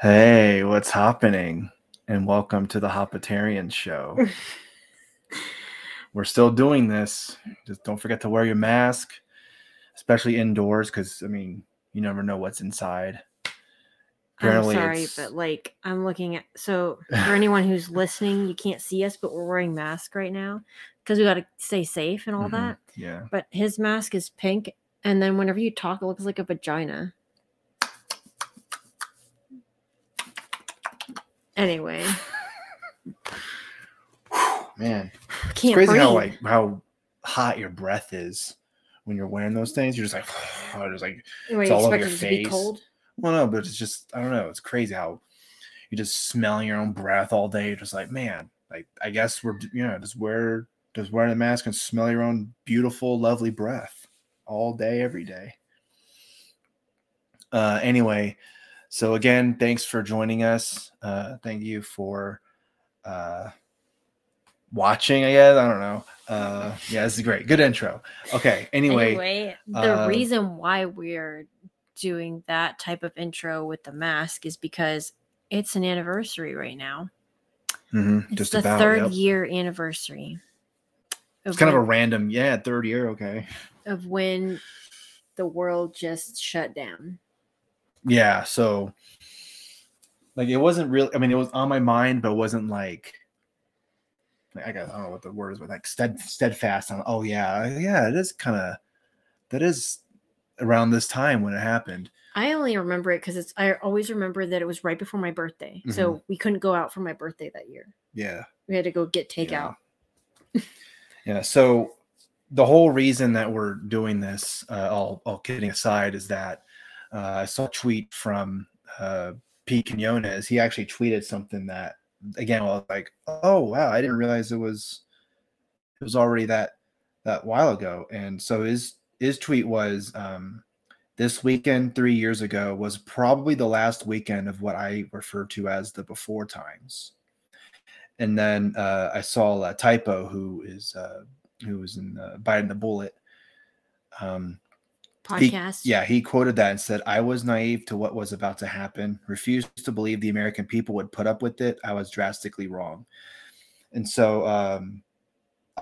Hey, what's happening? And welcome to the Hapatarian Show. We're still doing this. Just don't forget to wear your mask, especially indoors, because I mean, you never know what's inside. I'm sorry, but like I'm looking at so for anyone who's listening, you can't see us, but we're wearing masks right now because we got to stay safe and all Mhm, that. yeah. But his mask is pink, and then whenever you talk, it looks like a vagina. Anyway, Man, can't crazy breathe. how like how hot your breath is when you're wearing those things. You're just like, just like Wait, it's all over your it to be face. cold? Well, no, but it's just I don't know. It's crazy how you're just smelling your own breath all day. You're just like, man, like I guess we're you know just wear just wearing a mask and smell your own beautiful, lovely breath all day, every day. Uh, anyway, so again, thanks for joining us. Uh, thank you for uh, watching. I guess I don't know. Uh, yeah, this is great. Good intro. Okay. Anyway, Anyway, the uh, reason why we're doing that type of intro with the mask is because it's an anniversary right now. Mm-hmm, It's just the about third yep. year anniversary. It's kind of a random, yeah, third year. Okay. of when the world just shut down. Yeah. So, like, it wasn't real. I mean, it was on my mind, but it wasn't like, like I got, I don't know what the word is, but like stead, steadfast on, oh, yeah, yeah, it is kind of, that is around this time when it happened. I only remember it because it's. I always remember that it was right before my birthday, Mm-hmm. so we couldn't go out for my birthday that year. Yeah. We had to go get takeout. Yeah. So, the whole reason that we're doing this, uh, all, all kidding aside, is that I saw a tweet from uh, Pete Quinones. He actually tweeted something that, again, I was like, oh wow, I didn't realize it was it was already that that while ago. And so his his tweet was, um, this weekend three years ago was probably the last weekend of what I refer to as the before times. And then uh, I saw a typo who is uh, who was in uh, biting the bullet. Um, he- yeah, he quoted that and said, I was naive to what was about to happen, refused to believe the American people would put up with it. I was drastically wrong. And so um,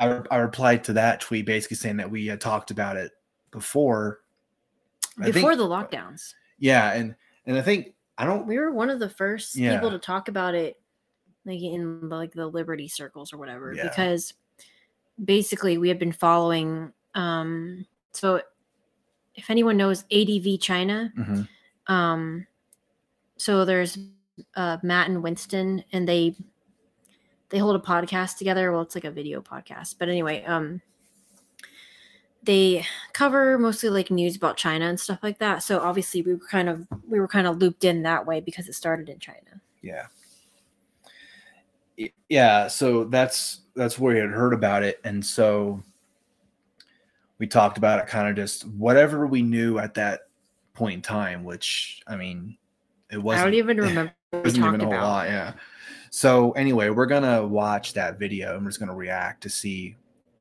I, I replied to that tweet basically saying that we had talked about it before. I think- Before the lockdowns, yeah, and and I think I don't we were one of the first Yeah. people to talk about it, like in like the Liberty circles or whatever, Yeah. because basically we had been following. um So, if anyone knows ADV China, Mhm. um so there's uh matt and winston and they they hold a podcast together. Well it's like a video podcast but anyway um they cover mostly like news about china and stuff like that. So obviously we were kind of we were kind of looped in that way because it started in china. Yeah. Yeah so that's that's where we had heard about it. And so we talked about it kind of just whatever we knew at that point in time which i mean it wasn't I don't even remember we wasn't even a whole about. lot yeah. So anyway we're gonna watch that video and we're just gonna react to see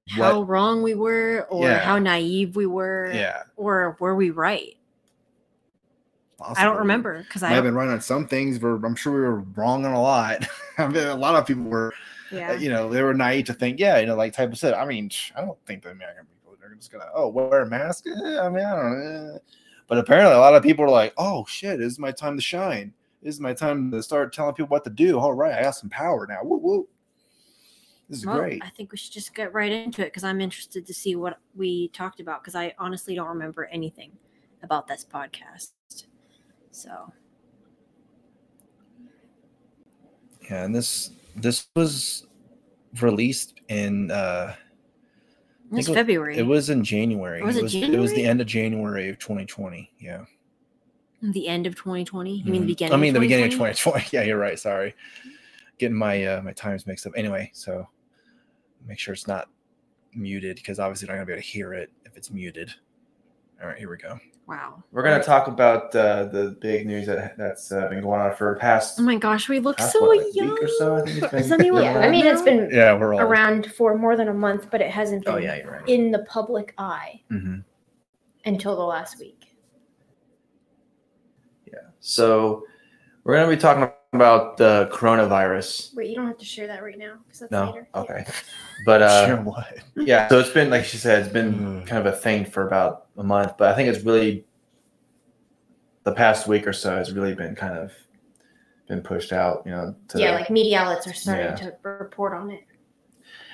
how what wrong we were or Yeah. how naive we were yeah. or were we right? I don't remember because i have been right on some things but i'm sure we were wrong on a lot. I mean a lot of people were yeah. uh, you know, they were naive to think, yeah, you know, like type of said. I mean, I don't think the American are just gonna, oh, wear a mask. Eh, I mean, I don't know. Eh. But apparently, a lot of people are like, oh shit, this is my time to shine. This is my time to start telling people what to do. All right, I got some power now. Woo woo. This is Well, great. I think we should just get right into it because I'm interested to see what we talked about because I honestly don't remember anything about this podcast. So Yeah, and this this was released in uh it was February. it was in January. Was it it was the end of January of 2020. Yeah. the end of 2020. You mean the Mhm. beginning? I mean the beginning of 2020? 2020. Yeah, you're right. Sorry, getting my uh, my times mixed up. Anyway, so make sure it's not muted because obviously you're not gonna be able to hear it if it's muted. All right, here we go. Wow. We're going to talk about uh, the big news that, that's uh, been going on for the past, Oh my gosh, we look past so what, like, young. week or so. I think it's been. Yeah, I mean it's been Yeah, we're all around for more than a month, but it hasn't been Oh yeah, right. in the public eye hmm until the last week. Yeah. So We're gonna be talking about the coronavirus. Wait, you don't have to share that right now because that's No, later. Yeah. okay. But uh, sure what? yeah, so it's been like she said, it's been Mhm. kind of a thing for about a month. But I think it's really the past week or so has really been kind of been pushed out. You know, to Yeah, the- like media outlets are starting Yeah. to report on it.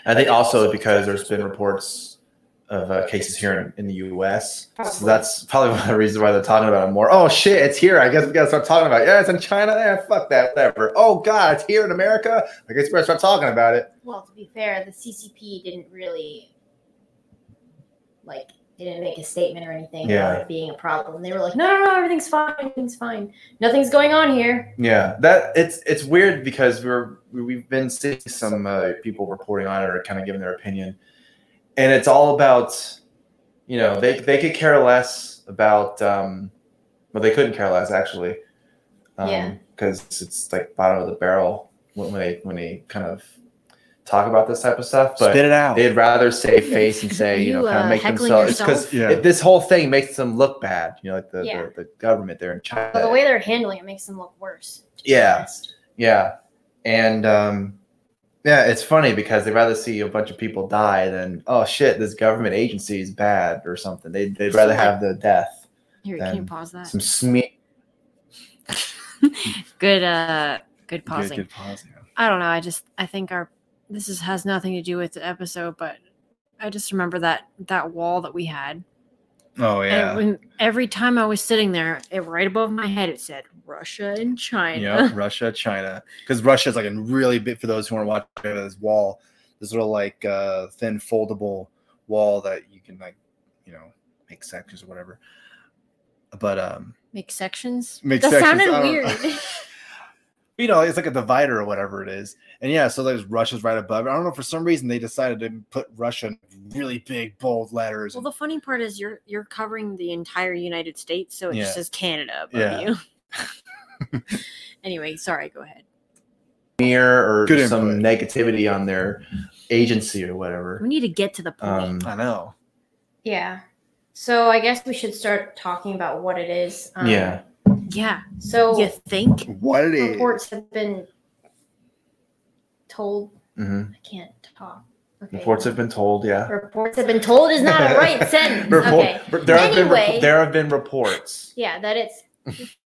I think also because there's been reports of uh, cases here in, in the U.S. So that's probably one of the reasons why they're talking about it more. Oh shit, it's here. I guess we gotta start talking about it. Yeah, it's in China. Yeah, fuck that, whatever. Oh god, it's here in America. I guess we better start talking about it. Well, to be fair, the CCP didn't really like they didn't make a statement or anything Yeah. about it being a problem. They were like, no, no, no, everything's fine, everything's fine, nothing's going on here. Yeah, that it's it's weird because we're we- we've been seeing some uh, people reporting on it or kind of giving their opinion, and it's all about, you know, they they could care less about, um, well, they couldn't care less actually, um, Yeah. because it's like bottom of the barrel when when they when they kind of talk about this type of stuff, but Spit it out. they'd rather save face and say, you, You, know, kind uh, of make heckling themselves because? Yeah. this whole thing makes them look bad, you know, like the Yeah. the, the government there in China. But the way they're handling it makes them look worse. Yeah. Yeah, and um, yeah, it's funny because they'd rather see a bunch of people die than oh shit, this government agency is bad or something. They'd, they'd rather have the death. Here, can you pause that? Some smear. Good, uh, good Good, pausing. good pause. Yeah. I don't know. I just I think our this is, has nothing to do with the episode, but I just remember that that wall that we had. Oh yeah. And when, every time I was sitting there, it, right above my head, it said Russia and China. Yeah, Russia, China, because Russia's like a really big for those who aren't watching this wall. This little like uh, thin foldable wall that you can like, you know, make sections or whatever. But um, Make sections. Make that sections, sounded weird. you know, it's like a divider or whatever it is. And yeah, so there's Russia's right above. it. I don't know for some reason they decided to put Russia in really big bold letters. well, the funny part is you're you're covering the entire United States, so it Yeah. just says Canada above Yeah. you. anyway, sorry. Go ahead. Mirror or Good some input. negativity on their agency or whatever. We need to get to the point. Um, I know. Yeah. So I guess we should start talking about what it is. Um, Yeah. yeah. So You think? What it is? reports have been told. hmm I can't talk. Okay. Reports have been told. Yeah. Reports have been told is not a right sentence. Report- okay. There have been Anyway. repo- there have been reports. Yeah, that it's At least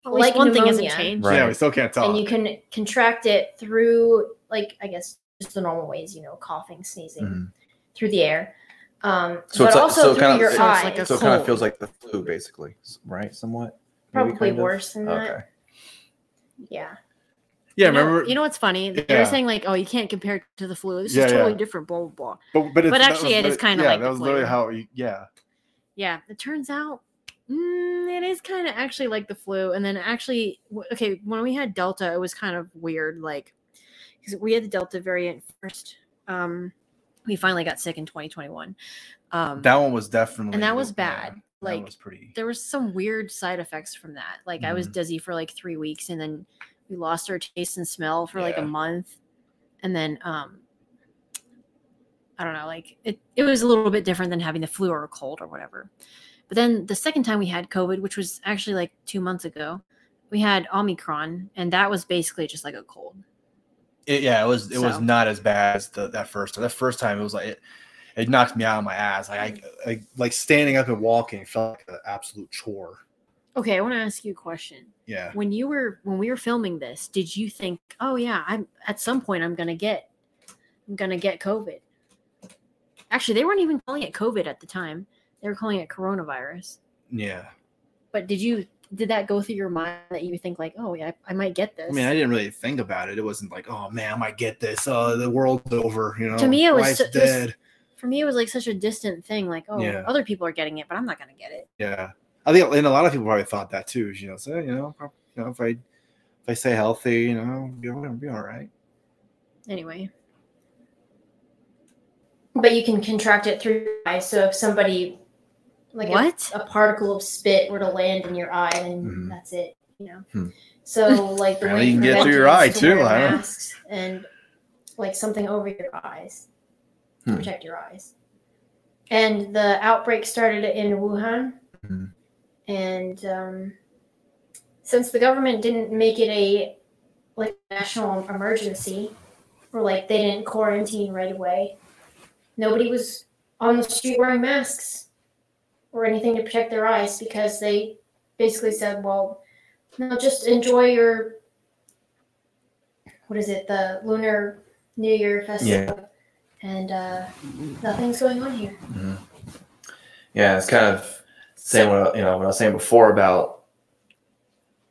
like one thing pneumonia, hasn't changed. Right. Yeah, we still can't talk. and you can contract it through, like I guess, just the normal ways. You know, coughing, sneezing Mhm. through the air. Um, So but it's like- also so through kind of- your so eyes. like a So it kind of feels like the flu, basically, right? Somewhat. Maybe Probably kind of? worse than that. Okay. Yeah. yeah, you know, remember? you know what's funny? They Yeah. were saying like, "Oh, you can't compare it to the flu. This Yeah, is totally yeah. different." Blah blah blah. but but, it's, but actually was it is lit- kinda yeah, like that the was literally how. You, yeah. Yeah, it turns out mm, it is kind of actually like the flu. And then actually, okay, when we had Delta, it was kind of weird. Like, because we had the Delta variant first. Um, we finally got sick in 2021. Um, That one was definitely. and that was yeah, bad. that Like, was pretty. there was some weird side effects from that. Like I was Mhm. dizzy for like three weeks, and then we lost our taste and smell for like a month, and then um, I don't know, like it. It was a little bit different than having the flu or a cold or whatever. But then the second time we had COVID, which was actually like two months ago, we had Omicron, and that was basically just like a cold. It, yeah, it was. It was not as bad as the, that first. That first time, it was like it. It knocked me out of my ass. Like I, mm. I like standing up and walking felt like an absolute chore. Okay, I want to ask you a question. Yeah. when you were when we were filming this did you think oh yeah i'm at some point i'm gonna get i'm gonna get covid actually they weren't even calling it covid at the time they were calling it coronavirus Yeah. but did you did that go through your mind that you think like oh yeah i, I might get this I mean, I didn't really think about it. It wasn't like, oh man, I might get this. Oh, the world's over. You know, To me, it was so- it was- for me it was like such a distant thing like oh Yeah. other people are getting it but i'm not gonna get it Yeah, I think, and a lot of people probably thought that too. You know, so you know, you know, if I if I stay healthy, you know, be, I'll be all right. anyway But you can contract it through eyes. So if somebody, like a- what a, particle of spit, were to land in your eye, then Mhm. that's it. You know. Hmm. So like the way you can get through your eye, to too, wear I don't masks and like something over your eyes to Hmm. protect your eyes. And the outbreak started in Wuhan, Mhm. and um, since the government didn't make it a like national emergency, or like they didn't quarantine right away, nobody was on the street wearing masks or anything to protect their eyes because they basically said, well, no, just enjoy your what is it, the Lunar New Year festival, and uh, nothing's going on here. Yeah, it's kind of saying what you know what I was saying before about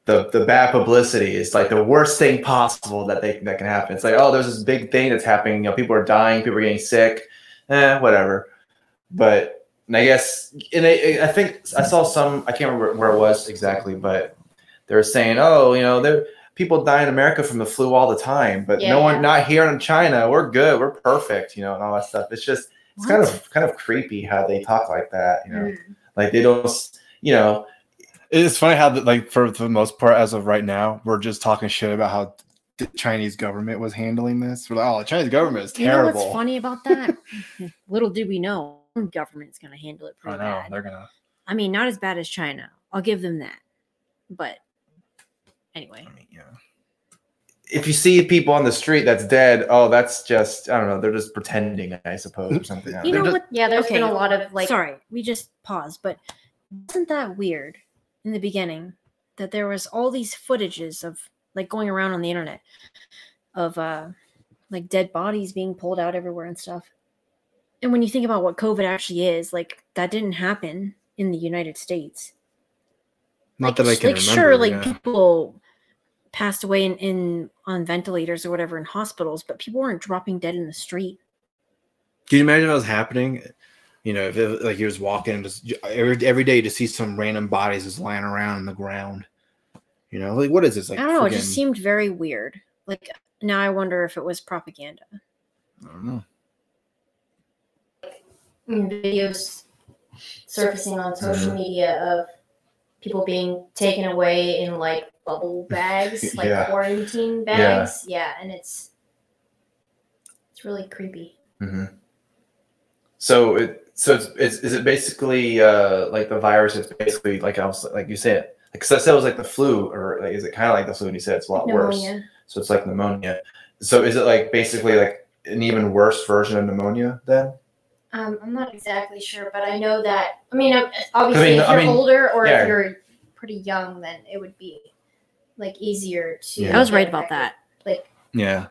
the the bad publicity is like the worst thing possible that they that can happen. It's like oh, there's this big thing that's happening. You know, people are dying, people are getting sick, eh, whatever. But and I guess and I, I think I saw some I can't remember where it was exactly, but they were saying oh, you know, there people die in America from the flu all the time, but no Yeah. one not here in China. We're good, we're perfect, you know, and all that stuff. It's just it's kind of kind of creepy how they talk like that, you know. Mm. Like they don't, you know, It's funny how, the, like, for the most part, as of right now, we're just talking shit about how the Chinese government was handling this. We're like, oh, the Chinese government is You know terrible. what's funny about that? Little did we know, our government's going to handle it I pretty know bad. they're gonna. I mean, not as bad as China. I'll give them that. But anyway, I mean, yeah. if you see people on the street that's dead, oh, that's just I don't know. They're just pretending, I suppose, or something. you know just- what? Yeah, there's Okay, been a lot of like Sorry, we just paused, but wasn't that weird in the beginning that there was all these footages of like going around on the internet of uh like dead bodies being pulled out everywhere and stuff. And when you think about what COVID actually is, like that didn't happen in the United States. Not that I can like remember. sure like yeah. people passed away in, in on ventilators or whatever in hospitals but people weren't dropping dead in the street Can you imagine what was happening? You know, if it, like you was walking just every every day to see some random bodies just lying around on the ground. You know, like what is this? Like i don't know it just seemed very weird like now i wonder if it was propaganda I don't know. Videos surfacing on social Mhm. media of people being taken away in like bubble bags, like Yeah. quarantine bags. Yeah. yeah. and it's it's really creepy. hmm So it so it's, it's is it basically uh like the virus? It's basically like I was like you said, because I said it was like the flu, or like is it kind of like the flu? And you said it's a lot worse. So it's like pneumonia. So is it like basically like an even worse version of pneumonia then? Um, I'm not exactly sure, but I know that. I mean, ob- obviously, if you're mean, older or yeah. if you're pretty young, then it would be like easier to. Yeah. i was right about that Like Yeah.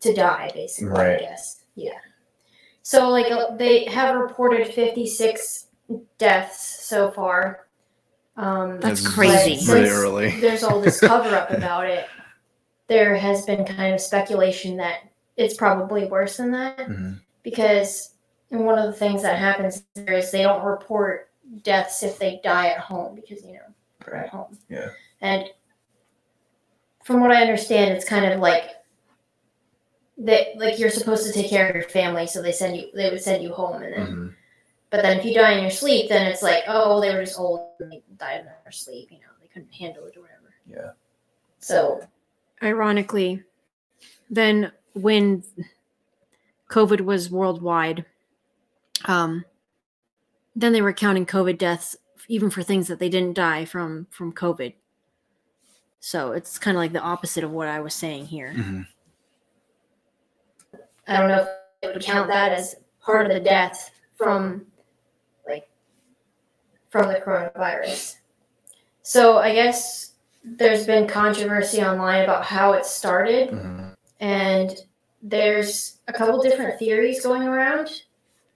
to die, basically. Right. I guess. Yeah. So, like, uh, they have reported 56 deaths so far. Um, That's crazy. Really Since early. There's all this cover up about it. There has been kind of speculation that it's probably worse than that Mhm. because and one of the things that happens there is they don't report deaths if they die at home because you know they're at home. Yeah. And from what I understand, it's kind of like that like you're supposed to take care of your family, so they send you they would send you home and then Mhm. but then if you die in your sleep, then it's like, oh they were just old and they died in their sleep, you know, they couldn't handle it or whatever. Yeah. So ironically then when covid was worldwide um then they were counting covid deaths even for things that they didn't die from from covid so it's kind of like the opposite of what i was saying here Mhm. I don't know if they would count that as part of the death from like from the coronavirus. So I guess there's been controversy online about how it started Mhm. and there's a couple different theories going around.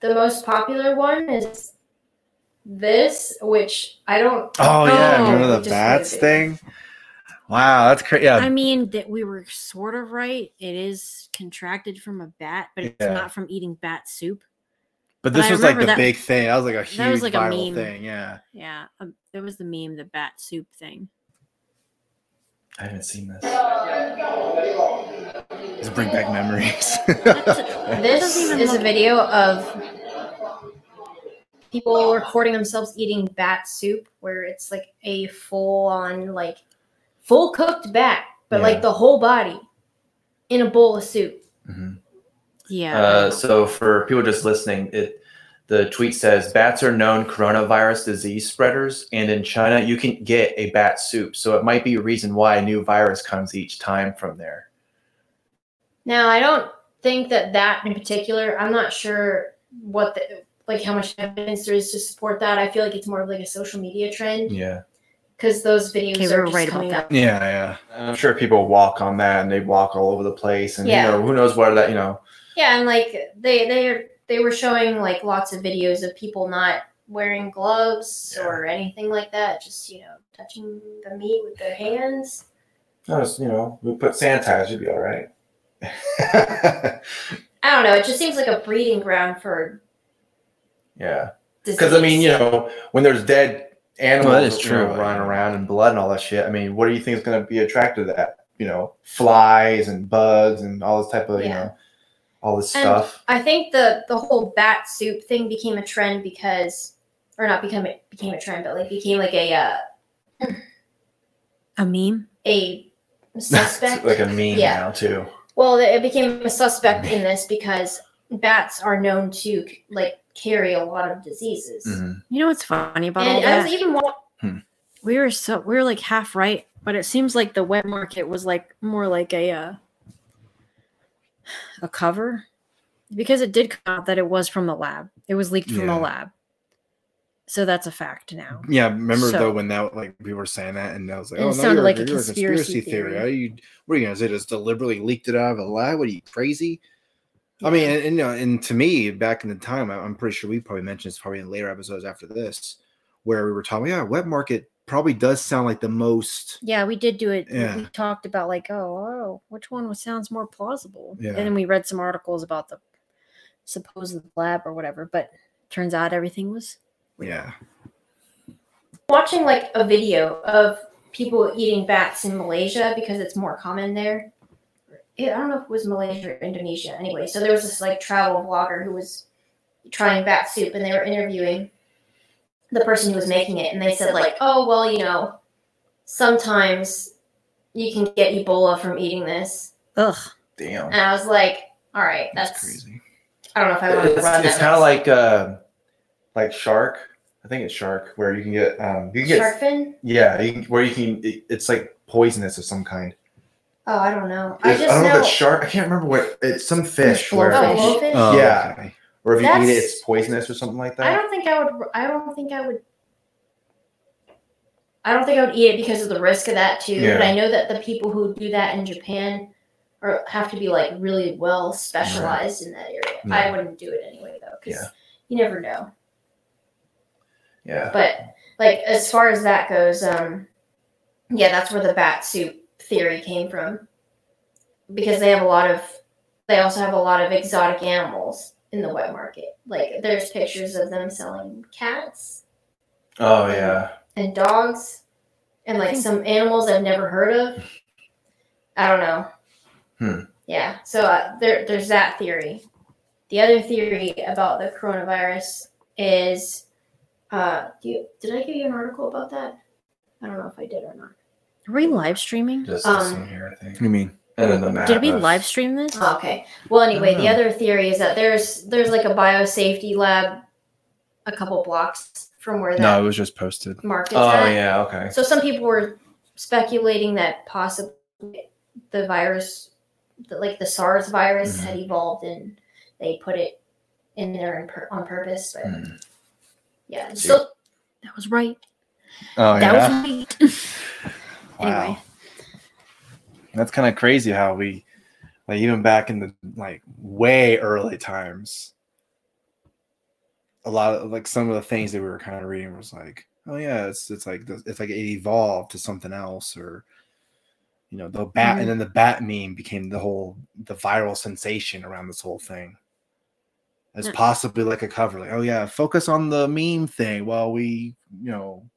The most popular one is this, which I don't Oh yeah, remember the just bats thing? Wow, that's crazy. Yeah, i mean that we were sort of right it is contracted from a bat but it's Yeah. not from eating bat soup but but this I was like the that- big thing. That was like a huge that was like a viral meme. thing. Yeah. yeah um, there was the meme the bat soup thing I haven't seen this. Just bring back memories. This is a video of people recording themselves eating bat soup, where it's like a full on, like, full cooked bat, but Yeah. like the whole body in a bowl of soup. Mhm. yeah Uh, so for people just listening, it The tweet says bats are known coronavirus disease spreaders, and in China you can get a bat soup. So it might be a reason why a new virus comes each time from there. Now, I don't think that that in particular, I'm not sure what the, like how much evidence there is to support that. I feel like it's more of like a social media trend Yeah. because those videos Okay, are just right about coming that. up. Yeah, yeah. I'm sure people walk on that and they walk all over the place, and Yeah. you know who knows what that you know. Yeah, and like they they they were showing like lots of videos of people not wearing gloves Yeah. or anything like that, just you know touching the meat with their hands. No, it's, you know, we put sanitizer, you'd be all right. I don't know. It just seems like a breeding ground for yeah. Because I mean, you know, when there's dead animals Well, that is you know, running around and blood and all that shit, I mean, what do you think is going to be attracted to that? You know, flies and bugs and all this type of you know, all this And- stuff. I think the the whole bat soup thing became a trend because, or not become it became a trend, but like became like a uh, A meme. a suspect. like a meme Yeah. now too. Well, it became a suspect in this because bats are known to like carry a lot of diseases. Mhm. You know what's funny about all And I that? was even wa- we were so we were like half right, but it seems like the wet market was like more like a uh, a cover because it did come out that it was from the lab. It was leaked from the lab. So that's a fact now. Yeah, remember So- though when that like we were saying that and I was like, oh it no, sounded like a you're conspiracy theory. Are you what are you gonna say? Just deliberately leaked it out of a lab? What are you crazy? I mean, and, and, you know, and to me, back in the time, I- I'm pretty sure we probably mentioned this probably in later episodes after this, where we were talking, yeah, wet market probably does sound like the most. Yeah, we did do it. Yeah. We talked about like, oh, oh, which one was, sounds more plausible? Yeah. And then we read some articles about the supposed lab or whatever, but turns out everything was Yeah, watching like a video of people eating bats in Malaysia because it's more common there. Yeah, I don't know if it was Malaysia or Indonesia. Anyway, so there was this like travel vlogger who was trying bat soup, and they were interviewing the person who was making it, and they said like, "Oh well, you know, sometimes you can get Ebola from eating this." ugh. Damn. And I was like, "All right, that's, that's, crazy. I don't know if I want to It's, run it's that." kind of like uh, like shark. I think it's shark where you can get um you can get shark fin. yeah you can, where you can it, it's like poisonous of some kind. Oh, I don't know. I It's- just don't know, know. if it's shark. I can't remember what it's some fish where Oh, blowfish. blowfish? Oh, Yeah. okay. or if you eat it it's poisonous or something like that. I don't think I would. I don't think I would. I don't think I would eat it because of the risk of that too. Yeah. But I know that the people who do that in Japan are have to be like really well specialized in that area. Yeah. I wouldn't do it anyway though, because Yeah. you never know. Yeah. But like as far as that goes, um, yeah, that's where the bat soup theory came from, because they have a lot of. They also have a lot of exotic animals in the wet market. Like there's pictures of them selling cats Oh yeah. and dogs and like some animals I've never heard of. I don't know. Hmm. Yeah, so uh, there, there's that theory. The other theory about the coronavirus is, uh, do you, did I give you an article about that? I don't know if I did or not. Are we live streaming? Just Um, this here, I think. What do you mean? And then the. Did we of- live stream this? Oh, okay. Well, anyway, the Oh. other theory is that there's there's like a biosafety lab a couple blocks from where that No, it was just posted. market's Oh at. yeah. Okay. So some people were speculating that possibly the virus, the, like the SARS virus, Mhm. had evolved and they put it in there on purpose. But Hmm. Yeah, so That was right. Oh That yeah. was right. Wow. Anyway. That's kind of crazy how we, like, even back in the like way early times, a lot of like some of the things that we were kind of reading was like, oh yeah, it's it's like it's like it evolved to something else, or you know, the bat, and mm-hmm. then the bat meme became the whole the viral sensation around this whole thing. As mm. possibly like a cover, like, oh yeah, focus on the meme thing while we, you know,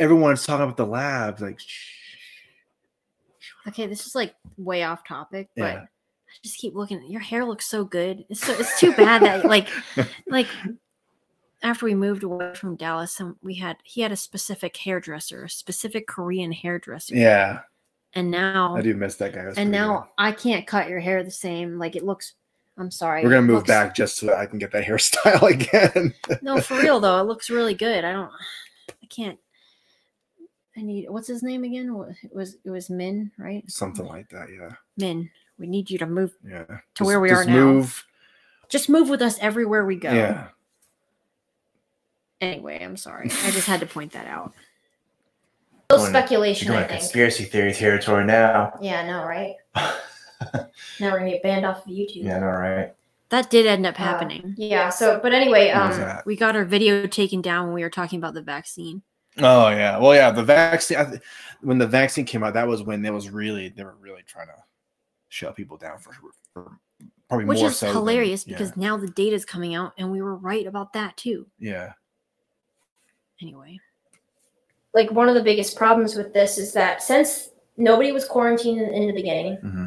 everyone's talking about the labs, like, shh. Okay, this is like way off topic, but Yeah. I just keep looking. Your hair looks so good. It's so it's too bad that like like after we moved away from Dallas, and we had he had a specific hairdresser, a specific Korean hairdresser, yeah, and now I do miss that guy. And now good. I can't cut your hair the same. Like it looks I'm sorry. We're gonna move looks- back just so that I can get that hairstyle again. No, for real though, it looks really good. I don't. I can't. I need. What's his name again? It was it was Min, right? Something like that, yeah. Min. We need you to move. Yeah. To where we are now. Move. Just move with us everywhere we go. Yeah. Anyway, I'm sorry. I just had to point that out. Still Going- speculation, You're I think. conspiracy theory territory now. Yeah, I know, right? Now we're gonna get banned off of YouTube. yeah, I know, right? That did end up Uh, happening. Yeah. So, but anyway, um. We got our video taken down when we were talking about the vaccine. Oh yeah. Well, yeah. The vaccine. I th- when the vaccine came out, that was when it was really they were really trying to shut people down for, for probably Which more is so than- hilarious yeah, because now the data is coming out and we were right about that too. yeah. Anyway. like one of the biggest problems with this is that since nobody was quarantined in, in the beginning, hmm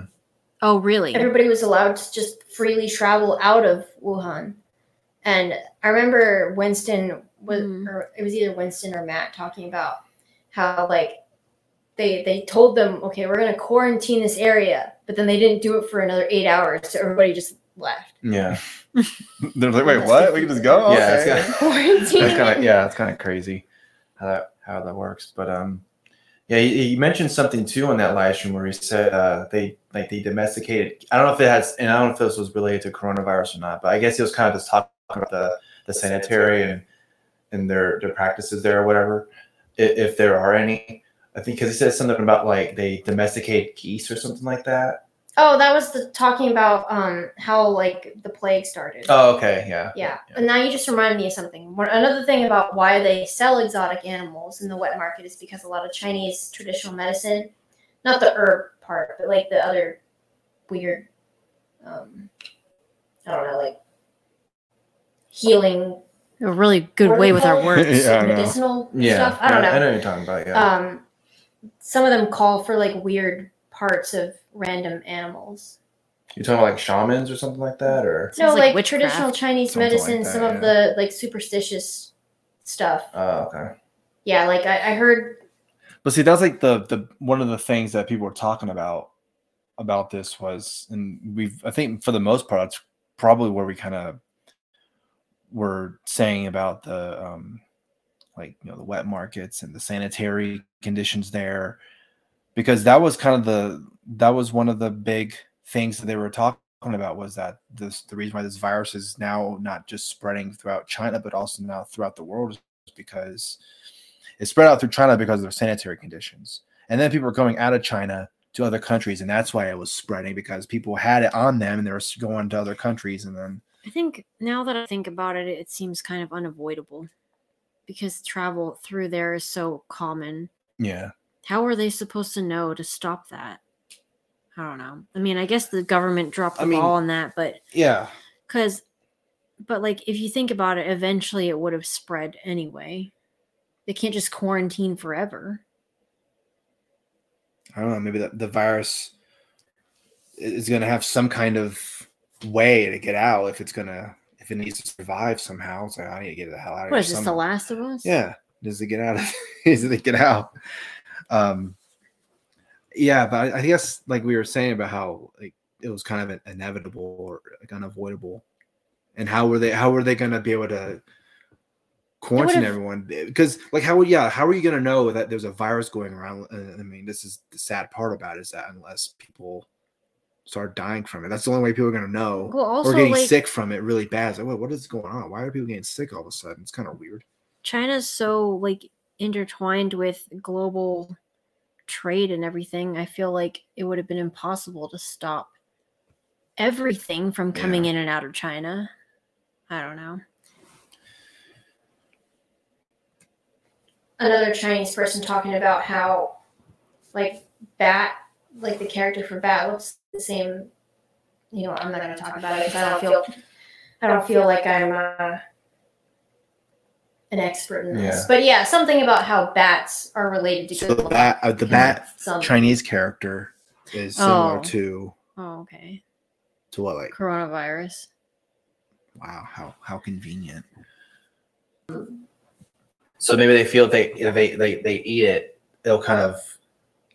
Oh, really? everybody was allowed to just freely travel out of Wuhan. And I remember Winston was, Mhm. or it was either Winston or Matt talking about how like they they told them, okay, we're gonna quarantine this area, but then they didn't do it for another eight hours, so everybody just left. Yeah. They're like, wait, what? We can just go? Yeah, it's Okay. got- Quarantine. That's kind of yeah, it's kind of crazy how that how that works. But um, yeah, you, you mentioned something too on that live stream where he said uh, they like they domesticated. I don't know if it has, and I don't know if this was related to coronavirus or not. But I guess he was kind of just talking about the the sanitary and and their their practices there or whatever, if, if there are any. I think because he said something about like they domesticate geese or something like that. Oh, that was the talking about um how like the plague started. Oh, okay, yeah, Yeah. And now you just reminded me of something. One, another thing about why they sell exotic animals in the wet market is because a lot of Chinese traditional medicine, not the herb part, but like the other weird, um, I don't know, like healing A really good way with our words. Yeah, medicinal yeah. stuff. I don't know. I know what you're talking about. Yeah. Um, some of them call for like weird parts of random animals. you're talking about like shamans or something like that, or No, Sounds like, like traditional. Chinese Something like medicine, that, some yeah. of the like superstitious stuff. oh, okay. Yeah, like I, I heard But see, that's like the the one of the things that people were talking about about this was, and we've I think for the most part, it's probably where we kind of were saying about the um like you know the wet markets and the sanitary conditions there, because that was kind of the that was one of the big things that they were talking about was that this the reason why this virus is now not just spreading throughout China but also now throughout the world is because it spread out through China because of the sanitary conditions. And then people were going out of China to other countries, and that's why it was spreading because people had it on them and they were going to other countries. And then, I think now that I think about it, it seems kind of unavoidable because travel through there is so common. yeah, How are they supposed to know to stop that? I don't know. I mean, I guess the government dropped the I mean- ball on that, but yeah, because, but like, if you think about it, eventually it would have spread anyway. They can't just quarantine forever. I don't know. Maybe the, the virus is going to have some kind of way to get out if it's going to, if it needs to survive somehow. It's like, I need to get the hell out of What here. is this, The. Last of Us? Yeah. Does it get out of does it get out? Um yeah, but I, I guess like we were saying about how like it was kind of inevitable or like unavoidable. And how were they how were they gonna be able to quarantine everyone? Because like how yeah, how are you gonna know that there's a virus going around? Uh, I mean, this is the sad part about it is that unless people start dying from it, that's the only way people are gonna know. Well, also, or getting like, sick from it really bad. It's like, what, what is going on? Why are people getting sick all of a sudden? It's kind of weird. China's so like intertwined with global trade and everything. I feel like it would have been impossible to stop everything from coming Yeah. in and out of China. I don't know. Another Chinese person talking about how, like, Bat, like the character for Bat looks the same. You know, I'm not going to talk about it because I don't feel, I don't feel like I'm uh, an expert in this. Yeah. But yeah, something about how bats are related to So the bat, uh, the bat Some- Chinese character is similar Oh. to Oh, okay. to what like Coronavirus. wow how how convenient. So maybe they feel if they if they, they they eat it, it'll kind of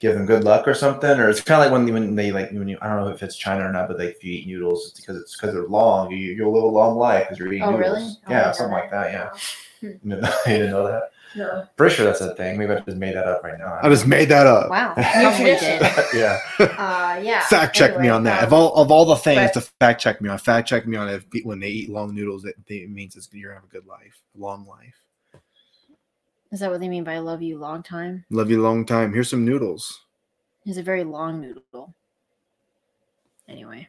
give them good luck or something, or it's kind of like when when they like when you I don't know if it's China or not, but like if you eat noodles, it's because it's because they're long. You you'll live a long life because you're eating Oh, noodles. really? Oh, I yeah, didn't something like that. Yeah, that. you didn't know that. No. Pretty sure that's a thing. Maybe I just made that up right now. I just made that up. Wow. New tradition. did. yeah. Uh, yeah. Fact check me on that. um, Of all of all the things but- to fact check me on, fact check me on if when they eat long noodles, it, it means it's you're gonna have a good life, long life. Is that what they mean by love you long time? Love you a long time. Here's some noodles. It's a very long noodle. Anyway.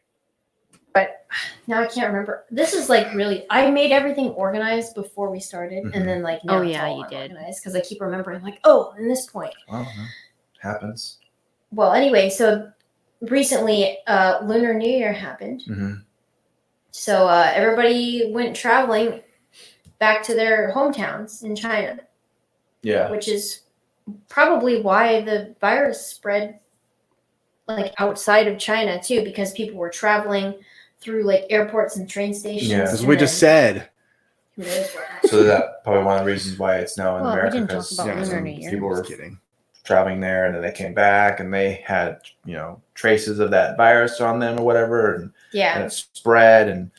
but now I can't remember. This is like really. I made everything organized before we started, Mhm. and then like now Oh, it's yeah, all you did. unorganized because I keep remembering like, oh, in this point. Well, no, happens. Well, anyway, so recently, uh, Lunar New Year happened, hmm so uh, everybody went traveling back to their hometowns in China, Yeah. which is probably why the virus spread like outside of China too, because people were traveling through like airports and train stations. Yeah. As and we just said. who knows what happened. So that probably one of the reasons why it's now in Well, we America didn't talk because about Yeah, Lunar New Year. people were kidding. traveling there and then they came back and they had you know traces of that virus on them or whatever and, yeah and yeah, it spread and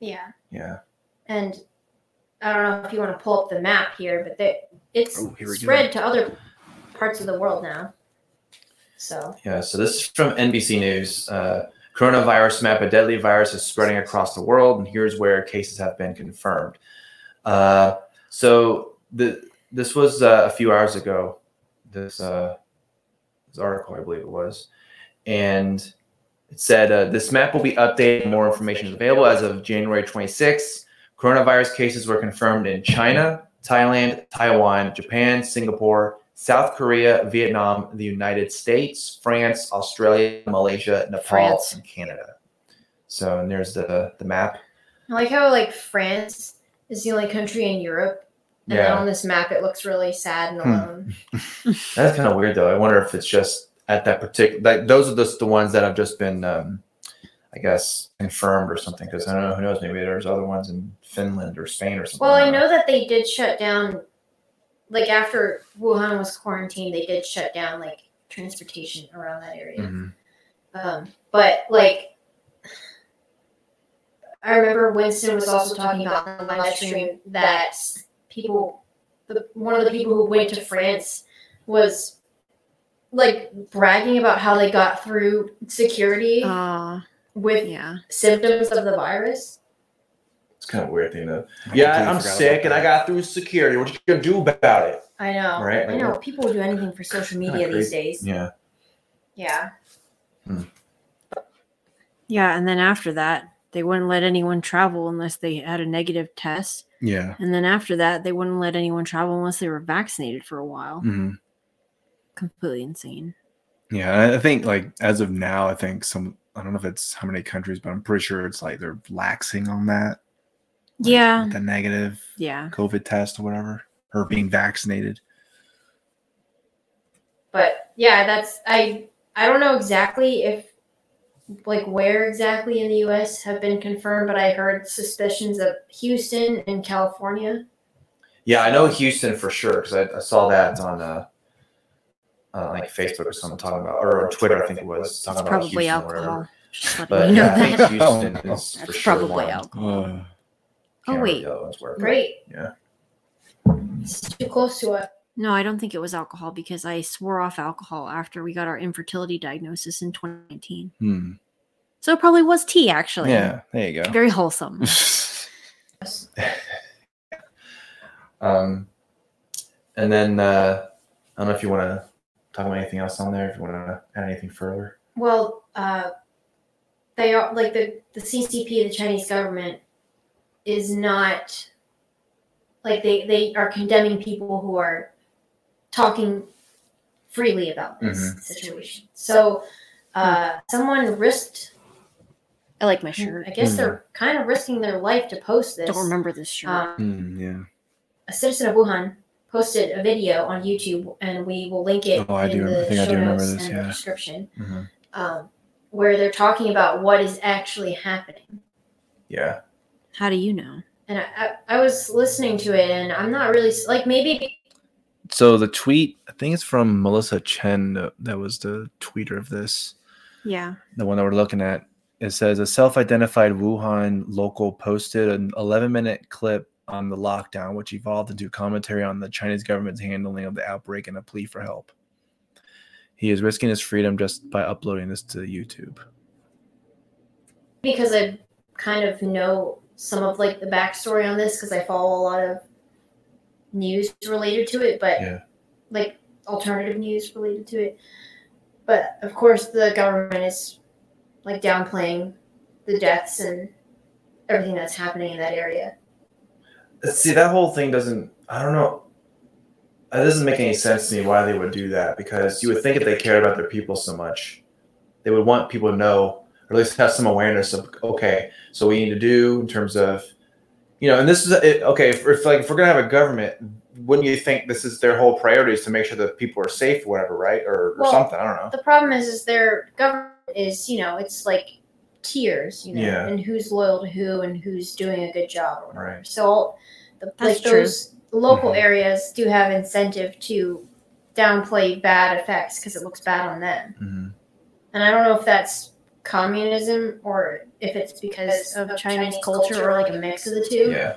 yeah, yeah and I don't know if you want to pull up the map here, but they, it's Oh, here we go. spread to other parts of the world now. So. Yeah so this is from nbc news. Uh, coronavirus map a deadly virus is spreading across the world and here's where cases have been confirmed. Uh, so the this was uh, a few hours ago this uh, this article i believe it was. And it said uh, this map will be updated more information is available. As of january 26th coronavirus cases were confirmed in china thailand taiwan japan singapore south korea vietnam the united states france australia malaysia nepal France. and canada so and there's the the map I like how like France is the only country in Europe, and yeah on this map it looks really sad and Hmm. alone. that's kind of weird though i wonder if it's just at that particular like those are just the ones that have just been um i guess confirmed or something because i don't know who knows maybe there's other ones in finland or spain or something Well, I know that they did shut down, like after Wuhan was quarantined, they did shut down like transportation around that area. Mhm. Um, but like, I remember Winston was also talking about on the live stream that people, the, one of the people who went to France was like bragging about how they got through security Uh, with yeah. symptoms of the virus. It's kind of weird thing though I yeah i'm sick and i got through security what you gonna do about it I know. Right, I know. what- People will do anything for social media these days. yeah Yeah. Yeah. And then after that, they wouldn't let anyone travel unless they had a negative test. Yeah. And then after that, they wouldn't let anyone travel unless they were vaccinated for a while. hmm Completely insane. Yeah. I- I think like as of now, I think some I don't know if it's how many countries, but I'm pretty sure it's like they're laxing on that. Like, Yeah. the negative Yeah. COVID test or whatever, or being vaccinated. But yeah, that's I I don't know exactly if like where exactly in the US have been confirmed, but I heard suspicions of Houston and California. Yeah, I know Houston for sure because I, I saw that on uh, uh, like Facebook or something talking about, or on Twitter, I think it was talking It's about probably Houston or whatever. alcohol. Just But you know yeah, I think Houston is for That's sure probably one. alcohol. Uh, Oh, Can't remember wait. the other ones were, but Great. Yeah. It's too close to it. No, I don't think it was alcohol because I swore off alcohol after we got our infertility diagnosis in 2019. hmm. So it probably was tea, actually. Yeah. There you go. Very wholesome. Um, and then uh, I don't know if you want to talk about anything else on there. If you want to add anything further. Well, uh, they are like the the CCP, the Chinese government, is not like they they are condemning people who are talking freely about this Mhm. situation. So, uh, someone risked. I like my shirt. I guess they're kind of risking their life to post this. Don't remember this shirt. Um, Hmm, yeah. a citizen of Wuhan posted a video on YouTube, and we will link it Oh, I in do- the I think I show do notes this, and the yeah. description, Mhm. um, where they're talking about what is actually happening. Yeah. How do you know? And I, I, I was listening to it, and I'm not really like maybe So the tweet, I think it's from Melissa Chen. That, that was the tweeter of this. Yeah. the one that we're looking at, it says a self-identified Wuhan local posted an 11-minute clip on the lockdown, which evolved into commentary on the Chinese government's handling of the outbreak and a plea for help. He is risking his freedom just by uploading this to YouTube. because I kind of know some of like the backstory on this because I follow a lot of news related to it, but Yeah. like alternative news related to it. But of course, the government is like downplaying the deaths and everything that's happening in that area. Uh, see, that whole thing doesn't. I don't know. It doesn't make any sense to me why they would do that because you would think if they cared about their people so much, they would want people to know or at least have some awareness of okay, so we need to do in terms of, you know, and this is it, okay. If, if like if we're gonna have a government, wouldn't you think this is their whole priority is to make sure that people are safe or whatever, right? Or, or Well, something. I don't know. The problem is, is their government is you know it's like tiers, you know, Yeah. and who's loyal to who and who's doing a good job. Right. So the, like true. those local Mhm. areas do have incentive to downplay bad effects because it looks bad on them. Mhm. And I don't know if that's communism or if it's because of Chinese culture or like a mix of the two. Yeah.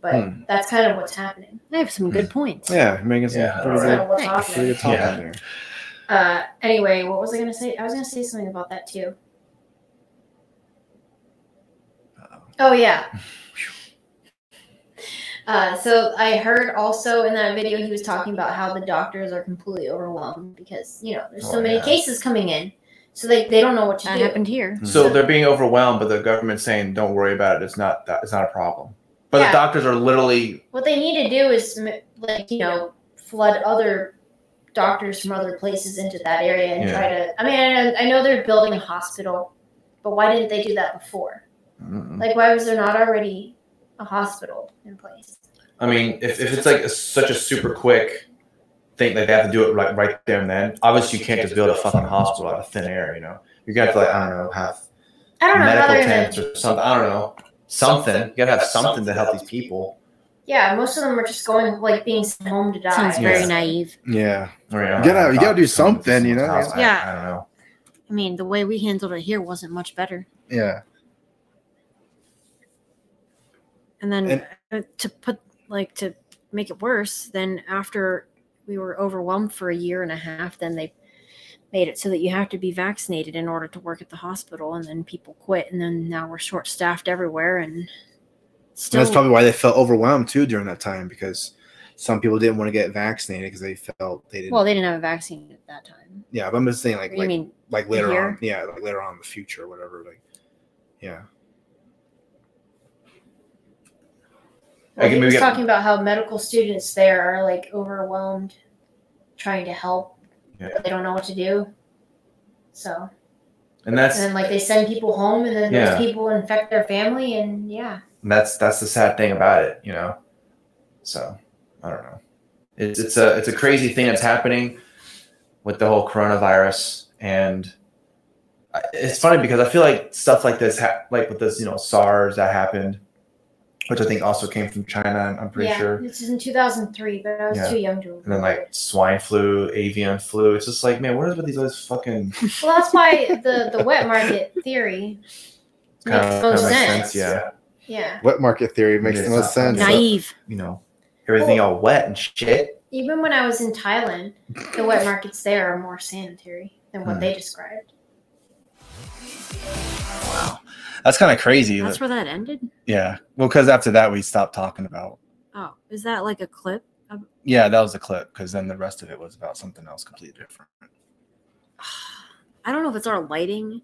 But Hmm. that's kind of what's happening. I have some good points. Yeah, making some Yeah, pretty alright. good, what's Thanks. pretty good talk Yeah. out there. Uh, anyway, what was I going to say? I was going to say something about that too. Oh yeah. Uh, so I heard also in that video he was talking about how the doctors are completely overwhelmed because you know there's so Oh, many yeah. cases coming in, so they, they don't know what to That do. happened here. Hmm. So they're being overwhelmed, but the government's saying, "Don't worry about it. It's not that. It's not a problem." But Yeah. the doctors are literally What they need to do is m- like you know flood other doctors from other places into that area and Yeah. try to. I mean, I, I know they're building a hospital, but why didn't they do that before? Mm-mm. Like, why was there not already a hospital in place? I mean, if, if it's like a, such a super quick thing, like they have to do it right right there and then. Obviously, you can't just build a fucking hospital out of thin air. You know, you're gonna have to like I don't know have I don't know. medical Rather tents or something. I don't know something. You gotta have something to help these people. yeah, most of them are just going like being sent home to die. Sounds very Yeah. naive. Yeah, Or, you, You gotta- you gotta do doctors coming to something, you know? someone's house. I- Yeah. I, don't know. I mean, the way we handled it here wasn't much better. yeah. And then And- to put like to make it worse, then after we were overwhelmed for a year and a half, then they made it so that you have to be vaccinated in order to work at the hospital, and then people quit, and then now we're short staffed everywhere, and And that's probably why they felt overwhelmed too during that time because some people didn't want to get vaccinated because they felt they didn't. well, they didn't have a vaccine at that time. yeah, but I'm just saying like like, mean like later on, yeah, like later on in the future, or whatever. Like, yeah, Can he maybe was talking about how medical students there are like overwhelmed, trying to help, Yeah. but they don't know what to do. So And that's and then like they send people home, and then Yeah. those people infect their family, and yeah, And that's that's the sad thing about it, you know. So I don't know. It's it's a it's a crazy thing that's happening with the whole coronavirus, and it's funny because I feel like stuff like this, ha- like with this, you know, SARS that happened, which I think also came from China. I'm, I'm pretty yeah. sure. This is in 2003, but I was Yeah. too young to. Remember. And then like swine flu, avian flu. It's just like, man, what is with these those fucking Well, that's why the the wet market theory kind makes of no makes sense. sense? Yeah, Yeah. wet market theory makes Yeah, the most sense. naive. you know, everything all wet and shit. Even when I was in Thailand, the wet markets there are more sanitary than what Hmm. they described. Wow, that's kind of crazy. That's that- where that ended. yeah, well, because after that we stopped talking about. Oh, is that like a clip? Of, Yeah, that was a clip because then the rest of it was about something else completely different. I don't know if it's our lighting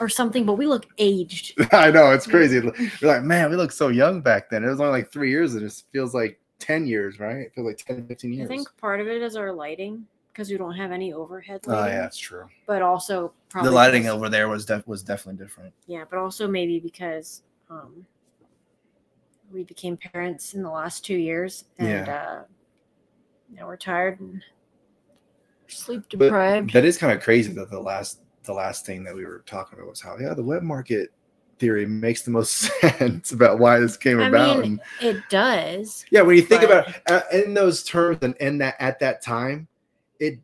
or something, but we look aged. I know it's crazy. We're like, man, we looked so young back then. It was only like three years, and it feels like ten years, right? It feels like 10, 15 years. I think part of it is our lighting because we don't have any overhead Oh yeah, that's true. But also probably the lighting because- over there was def- was definitely different. yeah, but also maybe because um, we became parents in the last two years, and uh, now we're tired and sleep But deprived. that is kind of crazy that the last the last thing that we were talking about was how yeah the wet market theory makes the most sense about why this came I about. mean, and, it does. yeah, when you think about it, uh, in those terms and in that at that time, it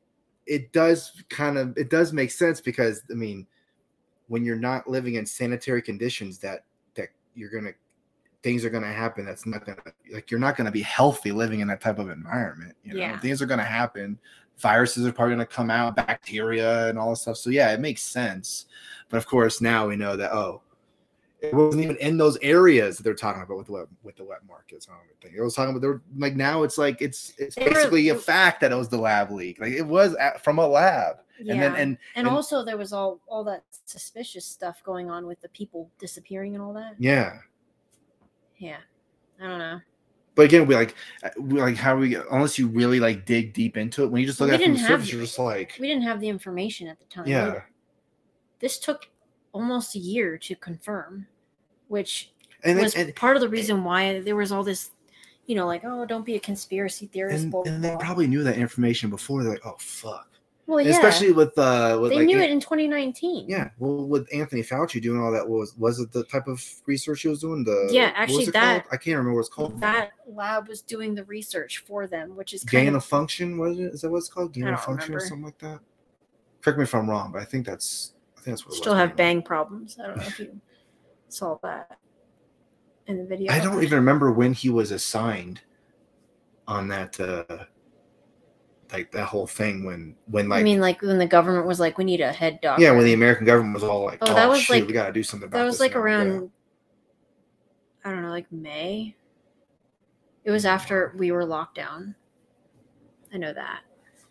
it does kind of it does make sense because I mean, when you're not living in sanitary conditions, that that you're gonna things are gonna happen. That's not gonna like you're not gonna be healthy living in that type of environment. You know, Yeah. things are gonna happen. Viruses are probably gonna come out, bacteria and all this stuff. So yeah, it makes sense. But of course, now we know that oh, it wasn't even in those areas that they're talking about with the wet, with the wet markets. I don't think it was talking about. They were like now it's like it's it's basically a fact that it was the lab leak. Like it was at, from a lab, Yeah. and then and and, and- also there was all all that suspicious stuff going on with the people disappearing and all that. yeah. Yeah. I don't know. But again, we like we like how we unless you really like dig deep into it. When you just look We at it from the surface, you're just like We didn't have the information at the time. yeah. either. This took almost a year to confirm, which And was and, part of the reason why there was all this, you know, like, oh, don't be a conspiracy theorist. and, blah, blah, and they probably knew that information before. They're like, oh fuck. well, yeah, Especially with uh with they like knew it in 2019. Yeah, well, with Anthony Fauci doing all that, was was it the type of research he was doing? The Yeah, actually that- called? I can't remember what it's called. That lab was doing the research for them, which is kind gain of of function. What is it? Is that what it's called? Gain of function or remember. something like that. Correct me if I'm wrong, but I think that's that's what. still have bang problems. I don't know if you saw that in the video. I don't even remember when he was assigned on that. uh like that whole thing when when like I mean, like when the government was like, "We need a head doctor." yeah when the American government was all like Oh, oh, that was shit like- we got to do something about that was like now." Yeah. around, I don't know, like May. It was after we were locked down. I know that.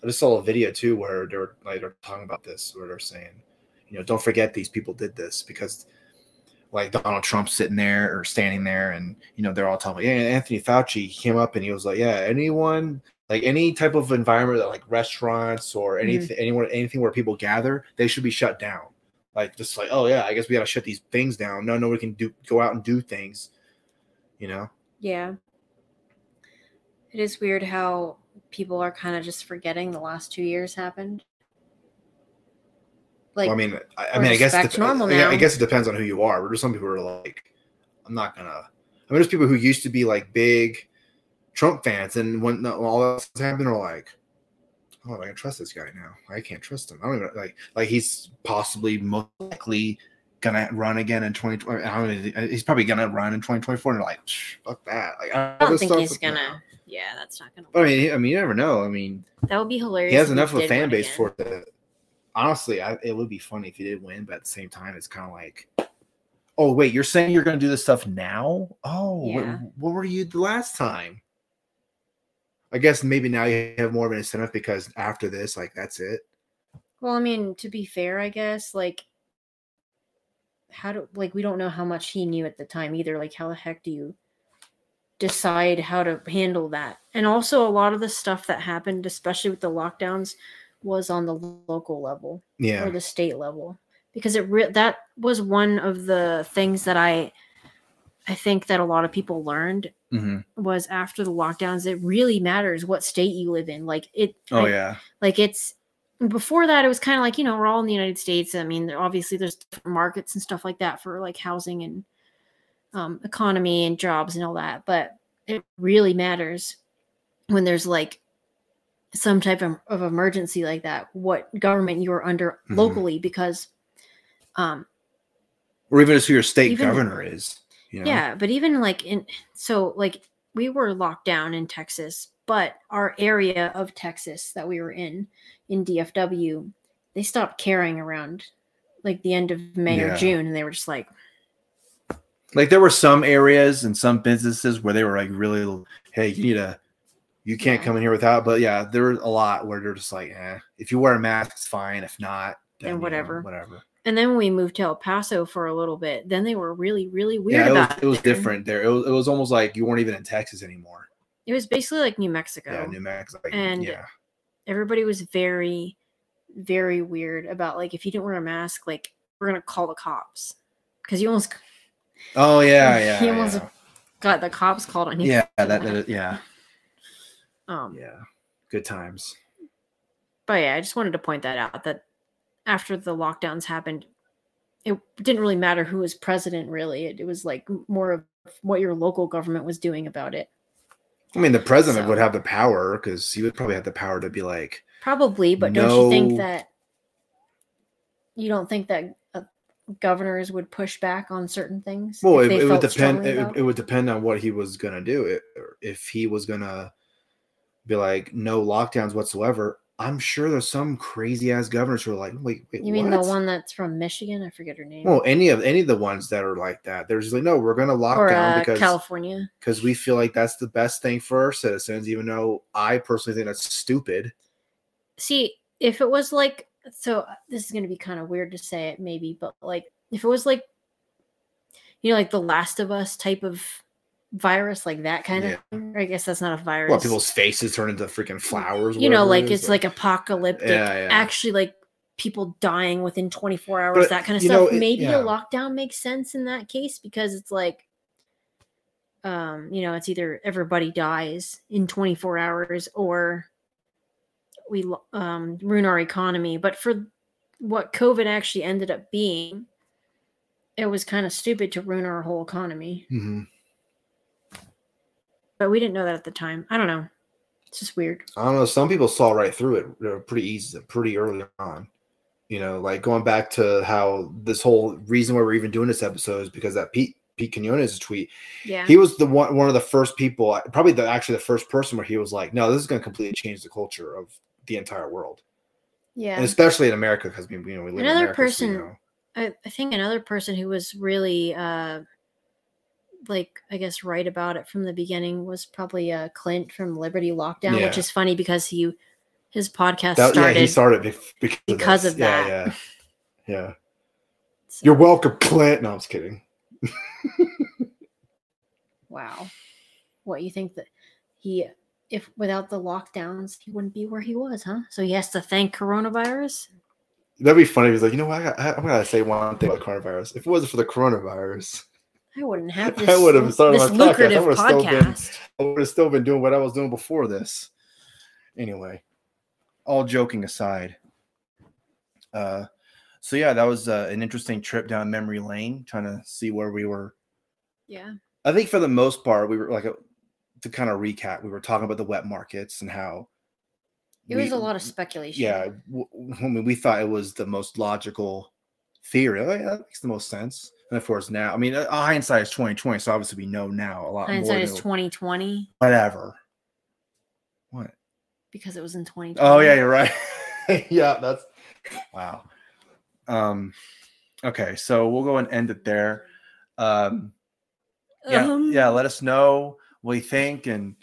I just saw a video too where they were like they're talking about this, where they're saying, you know, don't forget these people did this because like Donald Trump sitting there or standing there and you know they're all talking, yeah, Anthony Fauci came up and he was like, Yeah, anyone like any type of environment that like restaurants or mm-hmm. anything anyone anything where people gather, they should be shut down. Like just like, oh yeah, I guess we gotta shut these things down. No, nobody can do go out and do things, you know. Yeah. It is weird how people are kind of just forgetting the last two years happened. Like, well, I mean, I, I mean, I guess normal I now. guess it depends on who you are. But there's some people who are like, I'm not gonna. I mean, there's people who used to be like big Trump fans, and when all that's happened, are like, oh, I can trust this guy now. I can't trust him. I don't even like like he's possibly most likely gonna run again in 2020. I don't he's probably gonna run in 2024. And like, fuck that. Like, I don't think he's gonna. Yeah, that's not gonna. But I mean, I mean, you never know. I mean, That would be hilarious. he has enough of a fan base again. for it honestly I, it would be funny if he did win but at the same time it's kind of like oh wait you're saying you're going to do this stuff now oh what, what were you the last time i guess maybe now you have more of an incentive because after this like that's it Well, I mean, to be fair, I guess like how do like we don't know how much he knew at the time either. Like how the heck do you decide how to handle that? And also a lot of the stuff that happened, especially with the lockdowns, was on the local level yeah. or the state level. Because it re- that was one of the things that I I think that a lot of people learned Mhm. was after the lockdowns it really matters what state you live in. Like it oh like, yeah. like it's before that it was kind of like you know we're all in the united states. I mean obviously there's different markets and stuff like that for like housing and um, economy and jobs and all that but it really matters when there's like some type of, of emergency like that what government you're under Mhm. locally because um or even who your state Even- governor is you know yeah but even like in so like we were locked down in texas but our area of texas that we were in in dfw they stopped caring around like the end of may Yeah. or june and they were just like like there were some areas and some businesses where they were like really hey you need to you can't Yeah. come in here without but yeah there's a lot where they're just like eh, if you wear a mask it's fine. If not then, Then you know, whatever. whatever. And then when we moved to el paso for a little bit. Then they were really really weird yeah it was, it was different there. It was, it was almost like you weren't even in texas anymore. It was basically like new mexico. Yeah new mexico like, And- yeah. everybody was very very weird about like if you didn't wear a mask like we're gonna call the cops. Because you almost oh yeah yeah He almost- yeah. got the cops called on you. Yeah that, that yeah um yeah good times but yeah, I just wanted to point that out that after the lockdowns happened, it didn't really matter who was president. Really, it, it was like more of what your local government was doing about it. I mean, the president So- would have the power because he would probably have the power to be like, Probably, but don't you think that you don't think that uh, governors would push back on certain things? well, it, it would depend. It, it would depend on what he was gonna do. It, if he was gonna be like no lockdowns whatsoever, I'm sure there's some crazy ass governors who are like, wait, wait, You mean what? the one that's from Michigan? I forget her name. Well, any of any of the ones that are like that, they're just like, no, we're gonna lock or down uh, because California. because we feel like that's the best thing for our citizens, even though I personally think that's stupid. See, if it was like, so uh, this is going to be kind of weird to say it, maybe, but like, if it was like, you know, like the Last of Us type of virus, like that kind Yeah. of. Thing, I guess that's not a virus. Well, people's faces turn into freaking flowers. you know, whatever it like it's like apocalyptic. Yeah, yeah. Actually, like people dying within 24 hours, But, that kind of stuff. know, Maybe a lockdown makes sense in that case because it's like, um, you know, it's either everybody dies in 24 hours or we um, ruin our economy. But for what COVID actually ended up being, it was kind of stupid to ruin our whole economy. Mhm. But we didn't know that at the time. I don't know. It's just weird. I don't know. Some people saw right through it pretty easy, pretty early on. You know, like going back to how this whole reason why we're even doing this episode is because that Pete Pete Quinones tweet. Yeah. He was the one one of the first people, probably the actually the first person where he was like, "No, this is going to completely change the culture of the entire world, yeah. and especially in America because we, you know, we live Another in America, so we person- know. I, I think another person who was really uh like I guess right about it from the beginning was probably uh Clint from Liberty Lockdown, which is funny because he his podcast That- started. yeah, he started bef- because, because of Yeah, that. Yeah, yeah. so- You're welcome, Clint. No, I'm just kidding. wow. What you think that he if without the lockdowns he wouldn't be where he was, huh? So he has to thank coronavirus. That'd be funny. if He's like, you know what? I I'm gonna say one thing about coronavirus. If it wasn't for the coronavirus, I wouldn't have I this, would've started this my podcast. I lucrative would've still been- podcast. I would have still been doing what I was doing before this. Anyway, all joking aside uh so yeah that was uh, an interesting trip down memory lane trying to see where we were Yeah. i think for the most part we were like uh to kind of recap we were talking about the wet markets and how It was a lot of speculation. yeah w- w- I mean, we thought it was the most logical theory oh, yeah, that makes the most sense and of course now i mean uh, hindsight is 2020 so obviously we know now a lot Hindsight more is 2020 whatever what because it was in 2020. Oh yeah, you're right. yeah, that's wow. Um okay, so we'll go and end it there. Um yeah, Um, yeah, let us know what you think and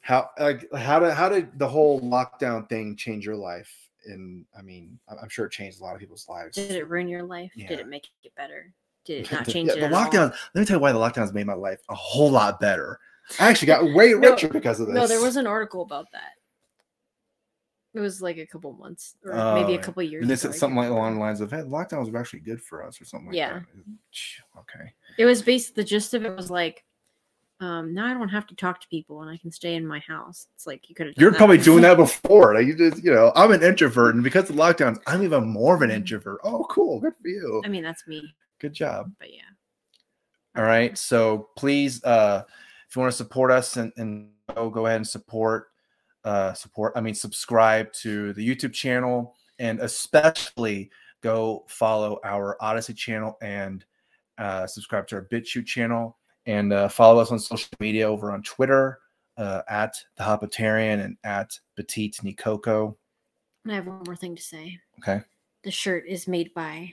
how like how did how did the whole lockdown thing change your life? And I mean, I'm sure it changed a lot of people's lives. Did it ruin your life? Did it make it better? Did it not change yeah, it the at all? Let me tell you why the lockdowns made my life a whole lot better. I actually got way No, richer because of this. No, there was an article about that. It was like a couple months or maybe Oh, a couple years. And this is something like along the lines of, "Hey, lockdowns were actually good for us," or something like Yeah. that. Okay. It was based. The gist of it was like, um, now I don't have to talk to people and I can stay in my house. It's like you could have. You're probably doing that before. Like you just, you know, I'm an introvert, and because of lockdowns, I'm even more of an introvert. Oh, cool. Good for you. I mean, that's me, Good job. but yeah. All right. So please, uh, if you want to support us and, and go, go ahead and support, uh, support, I mean, subscribe to the YouTube channel and especially go follow our Odysee channel and uh, subscribe to our BitChute channel and uh, follow us on social media over on Twitter uh, at the Hapatarian and at Petite Nikoko. And I have one more thing to say. Okay. The shirt is made by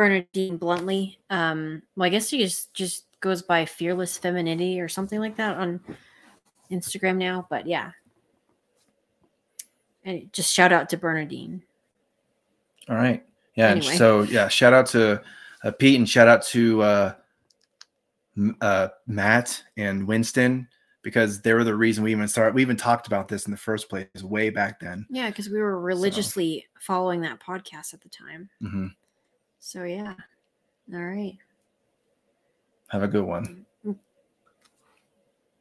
Bernadine Bluntly. Um, well, I guess she just just goes by Fearless Femininity or something like that on Instagram now. But yeah, and just shout out to Bernadine. All right. Yeah. and Anyway. So yeah, shout out to uh, Pete and shout out to uh, uh, Matt and Winston because they were the reason we even started. We even talked about this in the first place way back then. Yeah, because we were religiously following that podcast at the time. hmm So yeah. All right. Have a good one.